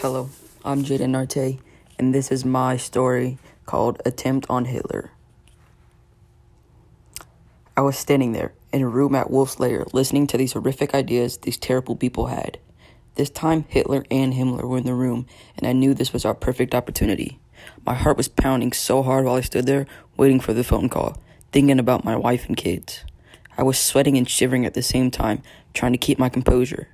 Hello, I'm Jaden Narte, and this is my story called Attempt on Hitler. I was standing there in a room at Wolf's Lair listening to these horrific ideas these terrible people had. This time, Hitler and Himmler were in the room, and I knew this was our perfect opportunity. My heart was pounding so hard while I stood there, waiting for the phone call, thinking about my wife and kids. I was sweating and shivering at the same time, trying to keep my composure.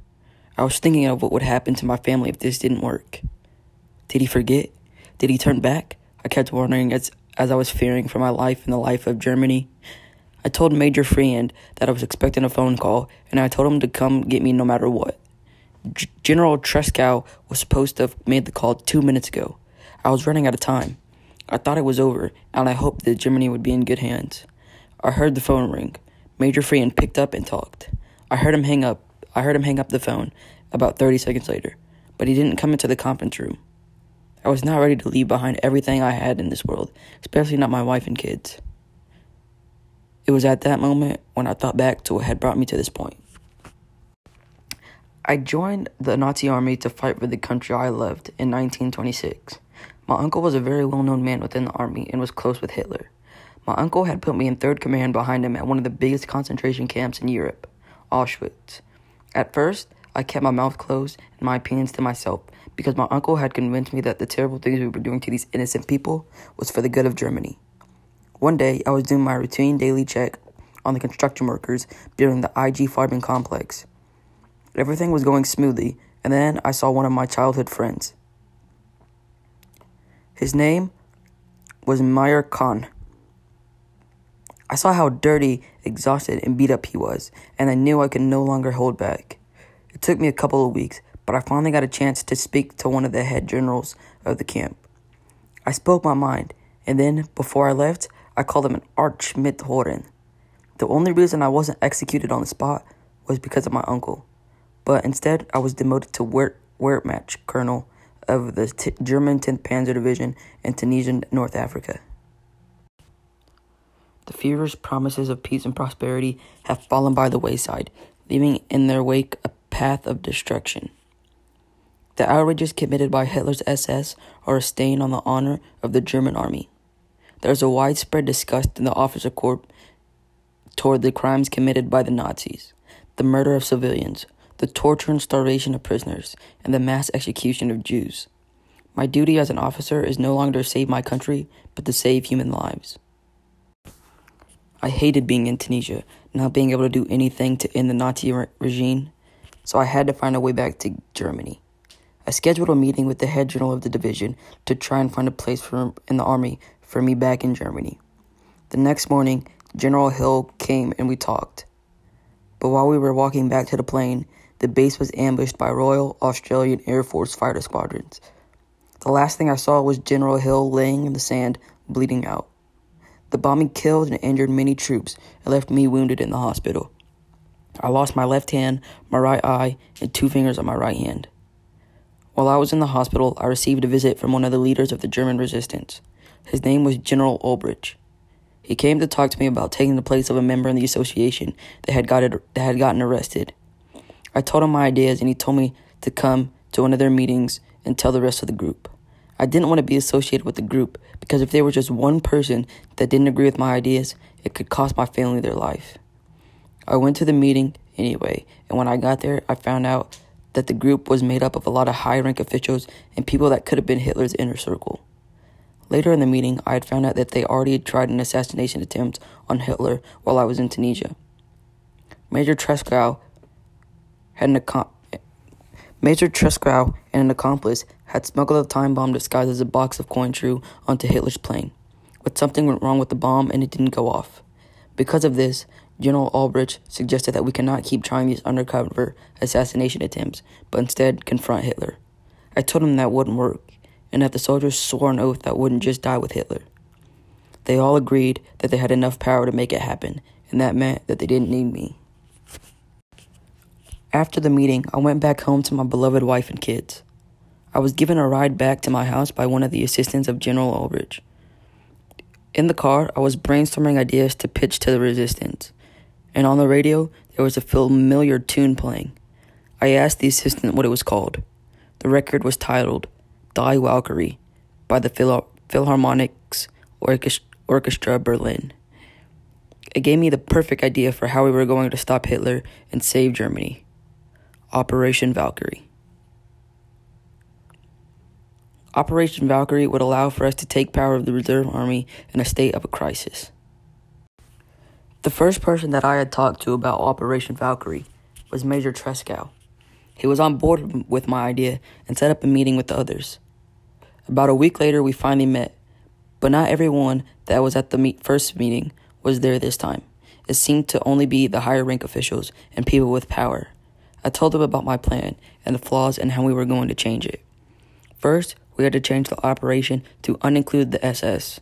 I was thinking of what would happen to my family if this didn't work. Did he forget? Did he turn back? I kept wondering as, as I was fearing for my life and the life of Germany. I told Major Freehand that I was expecting a phone call, and I told him to come get me no matter what. G- General Tresckow was supposed to have made the call two minutes ago. I was running out of time. I thought it was over, and I hoped that Germany would be in good hands. I heard the phone ring. Major Freehand picked up and talked. I heard him hang up, I heard him hang up the phone about 30 seconds later, but he didn't come into the conference room. I was not ready to leave behind everything I had in this world, especially not my wife and kids. It was at that moment when I thought back to what had brought me to this point. I joined the Nazi army to fight for the country I loved in 1926. My uncle was a very well known man within the army and was close with Hitler. My uncle had put me in third command behind him at one of the biggest concentration camps in Europe, Auschwitz. At first, I kept my mouth closed and my opinions to myself because my uncle had convinced me that the terrible things we were doing to these innocent people was for the good of Germany. One day, I was doing my routine daily check on the construction workers building the IG Farben complex. Everything was going smoothly, and then I saw one of my childhood friends. His name was Meyer Kahn. I saw how dirty, exhausted, and beat up he was, and I knew I could no longer hold back. It took me a couple of weeks, but I finally got a chance to speak to one of the head generals of the camp. I spoke my mind, and then, before I left, I called him an arch Mithoren. The only reason I wasn't executed on the spot was because of my uncle, but instead I was demoted to Wehr- Wehrmacht colonel of the t- German 10th Panzer Division in Tunisian North Africa. The Führer's promises of peace and prosperity have fallen by the wayside, leaving in their wake a path of destruction. The outrages committed by Hitler's SS are a stain on the honor of the German army. There is a widespread disgust in the officer corps toward the crimes committed by the Nazis, the murder of civilians, the torture and starvation of prisoners, and the mass execution of Jews. My duty as an officer is no longer to save my country, but to save human lives. I hated being in Tunisia, not being able to do anything to end the Nazi re- regime, so I had to find a way back to Germany. I scheduled a meeting with the head general of the division to try and find a place for in the army for me back in Germany. The next morning, General Hill came and we talked. But while we were walking back to the plane, the base was ambushed by Royal Australian Air Force fighter squadrons. The last thing I saw was General Hill laying in the sand, bleeding out. The bombing killed and injured many troops and left me wounded in the hospital. I lost my left hand, my right eye, and two fingers on my right hand. While I was in the hospital, I received a visit from one of the leaders of the German resistance. His name was General Ulbricht. He came to talk to me about taking the place of a member in the association that had, got it, that had gotten arrested. I told him my ideas, and he told me to come to one of their meetings and tell the rest of the group. I didn't want to be associated with the group because if there was just one person that didn't agree with my ideas, it could cost my family their life. I went to the meeting anyway, and when I got there, I found out that the group was made up of a lot of high rank officials and people that could have been Hitler's inner circle. Later in the meeting, I had found out that they already had tried an assassination attempt on Hitler while I was in Tunisia. Major Tresckow had an accom- Major Tresckow and an accomplice had smuggled a time bomb disguised as a box of Cointreau onto Hitler's plane. But something went wrong with the bomb and it didn't go off. Because of this, General Albrecht suggested that we cannot keep trying these undercover assassination attempts, but instead confront Hitler. I told him that wouldn't work, and that the soldiers swore an oath that wouldn't just die with Hitler. They all agreed that they had enough power to make it happen, and that meant that they didn't need me. After the meeting, I went back home to my beloved wife and kids. I was given a ride back to my house by one of the assistants of General Ulbricht. In the car, I was brainstorming ideas to pitch to the resistance, and on the radio, there was a familiar tune playing. I asked the assistant what it was called. The record was titled Die Valkyrie by the Phil- Philharmonics Orchestra Berlin. It gave me the perfect idea for how we were going to stop Hitler and save Germany. Operation Valkyrie. Operation Valkyrie would allow for us to take power of the reserve army in a state of a crisis. The first person that I had talked to about Operation Valkyrie was Major Tresckow. He was on board with my idea and set up a meeting with the others. About a week later, we finally met, but not everyone that was at the meet- first meeting was there this time. It seemed to only be the higher rank officials and people with power. I told them about my plan and the flaws and how we were going to change it. First, we had to change the operation to uninclude the SS.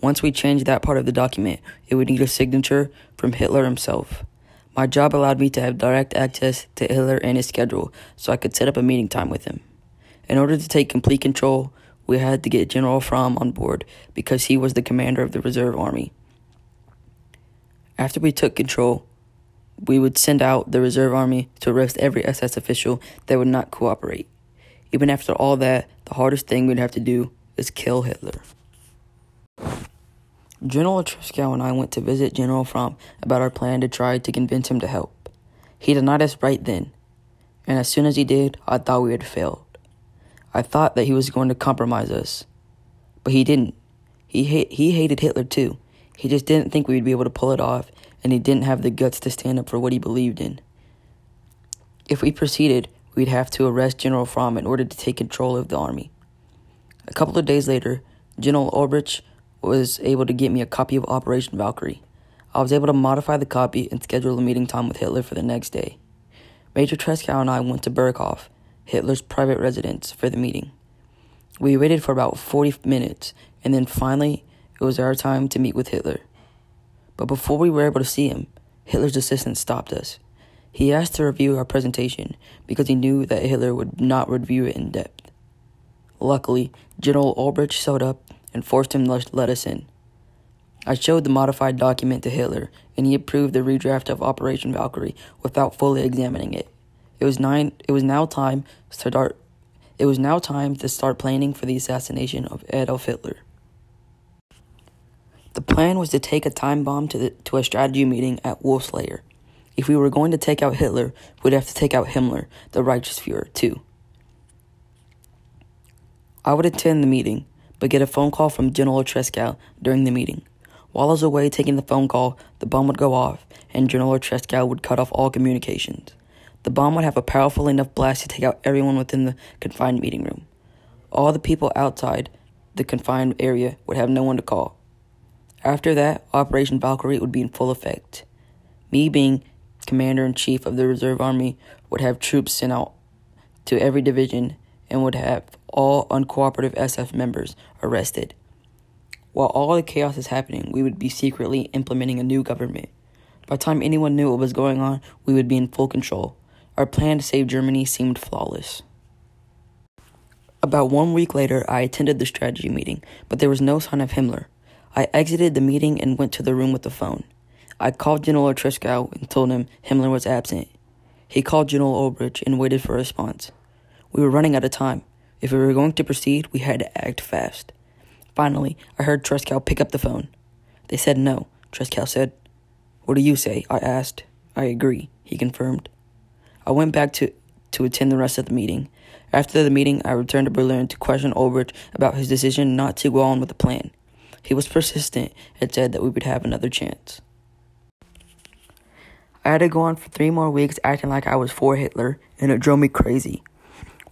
Once we changed that part of the document, it would need a signature from Hitler himself. My job allowed me to have direct access to Hitler and his schedule, so I could set up a meeting time with him. In order to take complete control, we had to get General Fromm on board because he was the commander of the reserve army. After we took control, we would send out the reserve army to arrest every SS official that would not cooperate. Even after all that, the hardest thing we'd have to do is kill Hitler. General Tresckow and I went to visit General Fromm about our plan to try to convince him to help. He denied us right then, and as soon as he did, I thought we had failed. I thought that he was going to compromise us, but he didn't. He ha- he hated Hitler too, he just didn't think we'd be able to pull it off, and he didn't have the guts to stand up for what he believed in. If we proceeded, we'd have to arrest General Fromm in order to take control of the army. A couple of days later, General Olbrich was able to get me a copy of Operation Valkyrie. I was able to modify the copy and schedule a meeting time with Hitler for the next day. Major Tresckow and I went to Berghof, Hitler's private residence, for the meeting. We waited for about 40 minutes, and then finally, it was our time to meet with Hitler. But before we were able to see him, Hitler's assistant stopped us. He asked to review our presentation because he knew that Hitler would not review it in depth. Luckily, General Olbrich showed up and forced him to let us in. I showed the modified document to Hitler, and he approved the redraft of Operation Valkyrie without fully examining it. It was nine. It was now time to start. It was now time to start planning for the assassination of Adolf Hitler. The plan was to take a time bomb to, the, to a strategy meeting at Wolf's Lair. If we were going to take out Hitler, we'd have to take out Himmler, the Reichsführer, too. I would attend the meeting, but get a phone call from General Tresckow during the meeting. While I was away taking the phone call, the bomb would go off, and General Tresckow would cut off all communications. The bomb would have a powerful enough blast to take out everyone within the confined meeting room. All the people outside the confined area would have no one to call. After that, Operation Valkyrie would be in full effect. Me, being commander in chief of the reserve army, would have troops sent out to every division and would have all uncooperative SS members arrested. While all the chaos is happening, we would be secretly implementing a new government. By the time anyone knew what was going on, we would be in full control. Our plan to save Germany seemed flawless. About one week later, I attended the strategy meeting, but there was no sign of Himmler. I exited the meeting and went to the room with the phone. I called General Tresckow and told him Himmler was absent. He called General Olbrich and waited for a response. We were running out of time. If we were going to proceed, we had to act fast. Finally, I heard Tresckow pick up the phone. They said no, Tresckow said. What do you say? I asked. I agree, he confirmed. I went back to, to attend the rest of the meeting. After the meeting, I returned to Berlin to question Olbrich about his decision not to go on with the plan. He was persistent and said that we would have another chance. I had to go on for three more weeks acting like I was for Hitler, and it drove me crazy.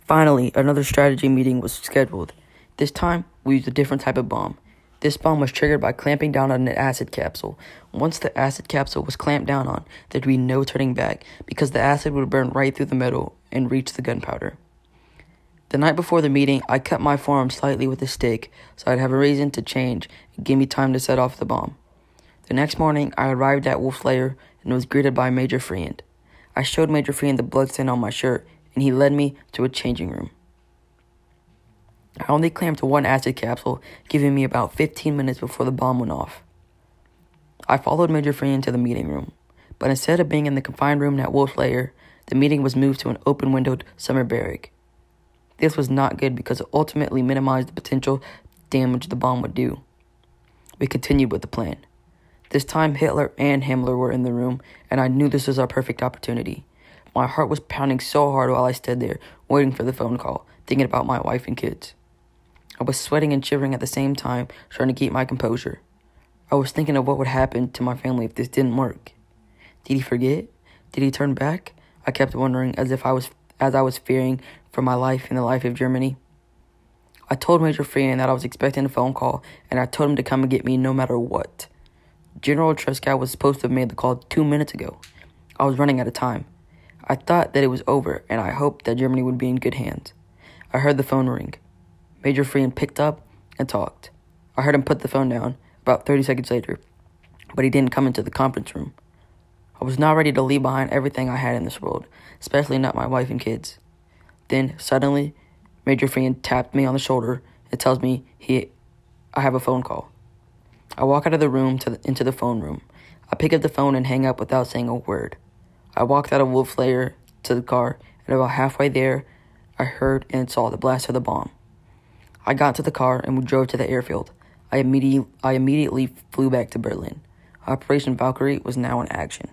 Finally, another strategy meeting was scheduled. This time, we used a different type of bomb. This bomb was triggered by clamping down on an acid capsule. Once the acid capsule was clamped down on, there'd be no turning back because the acid would burn right through the metal and reach the gunpowder. The night before the meeting, I cut my forearm slightly with a stick so I'd have a reason to change and give me time to set off the bomb. The next morning, I arrived at Wolf's Lair and was greeted by Major Freand. I showed Major Freand the blood stain on my shirt, and he led me to a changing room. I only clamped to one acid capsule, giving me about 15 minutes before the bomb went off. I followed Major Freand to the meeting room, but instead of being in the confined room at Wolf's Lair, the meeting was moved to an open windowed summer barrack. This was not good because it ultimately minimized the potential damage the bomb would do. We continued with the plan. This time, Hitler and Himmler were in the room, and I knew this was our perfect opportunity. My heart was pounding so hard while I stood there, waiting for the phone call, thinking about my wife and kids. I was sweating and shivering at the same time, trying to keep my composure. I was thinking of what would happen to my family if this didn't work. Did he forget? Did he turn back? I kept wondering as if I was as I was fearing for my life and the life of Germany. I told Major Freeman that I was expecting a phone call, and I told him to come and get me no matter what. General Tresckow was supposed to have made the call two minutes ago. I was running out of time. I thought that it was over, and I hoped that Germany would be in good hands. I heard the phone ring. Major Freeman picked up and talked. I heard him put the phone down about 30 seconds later, but he didn't come into the conference room. I was not ready to leave behind everything I had in this world, especially not my wife and kids. Then, suddenly, Major Freeman tapped me on the shoulder and tells me he, I have a phone call. I walk out of the room to the, into the phone room. I pick up the phone and hang up without saying a word. I walked out of Wolf Lair to the car, and about halfway there, I heard and saw the blast of the bomb. I got to the car and we drove to the airfield. I, immediately, I immediately flew back to Berlin. Operation Valkyrie was now in action.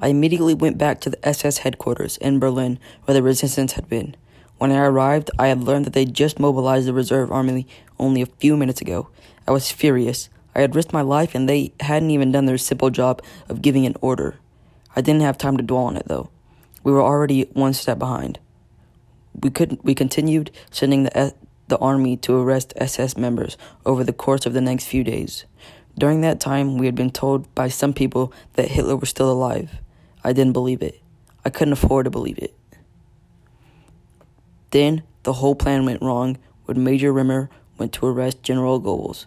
I immediately went back to the SS headquarters in Berlin where the resistance had been. When I arrived, I had learned that they just mobilized the reserve army only a few minutes ago. I was furious. I had risked my life and they hadn't even done their simple job of giving an order. I didn't have time to dwell on it though. We were already one step behind. We could we continued sending the the army to arrest SS members over the course of the next few days. During that time, we had been told by some people that Hitler was still alive. I didn't believe it. I couldn't afford to believe it. Then the whole plan went wrong when Major Rimmer went to arrest General Goebbels.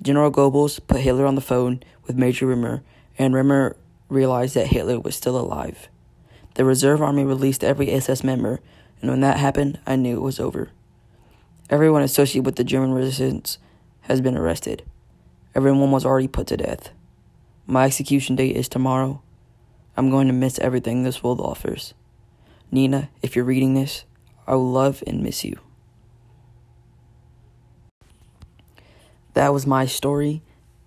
General Goebbels put Hitler on the phone with Major Rimmer, and Rimmer realized that Hitler was still alive. The reserve army released every SS member, and when that happened, I knew it was over. Everyone associated with the German resistance has been arrested. Everyone was already put to death. My execution date is tomorrow. I'm going to miss everything this world offers. Nina, if you're reading this, I will love and miss you. That was my story,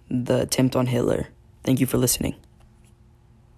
The Attempt on Hitler. Thank you for listening.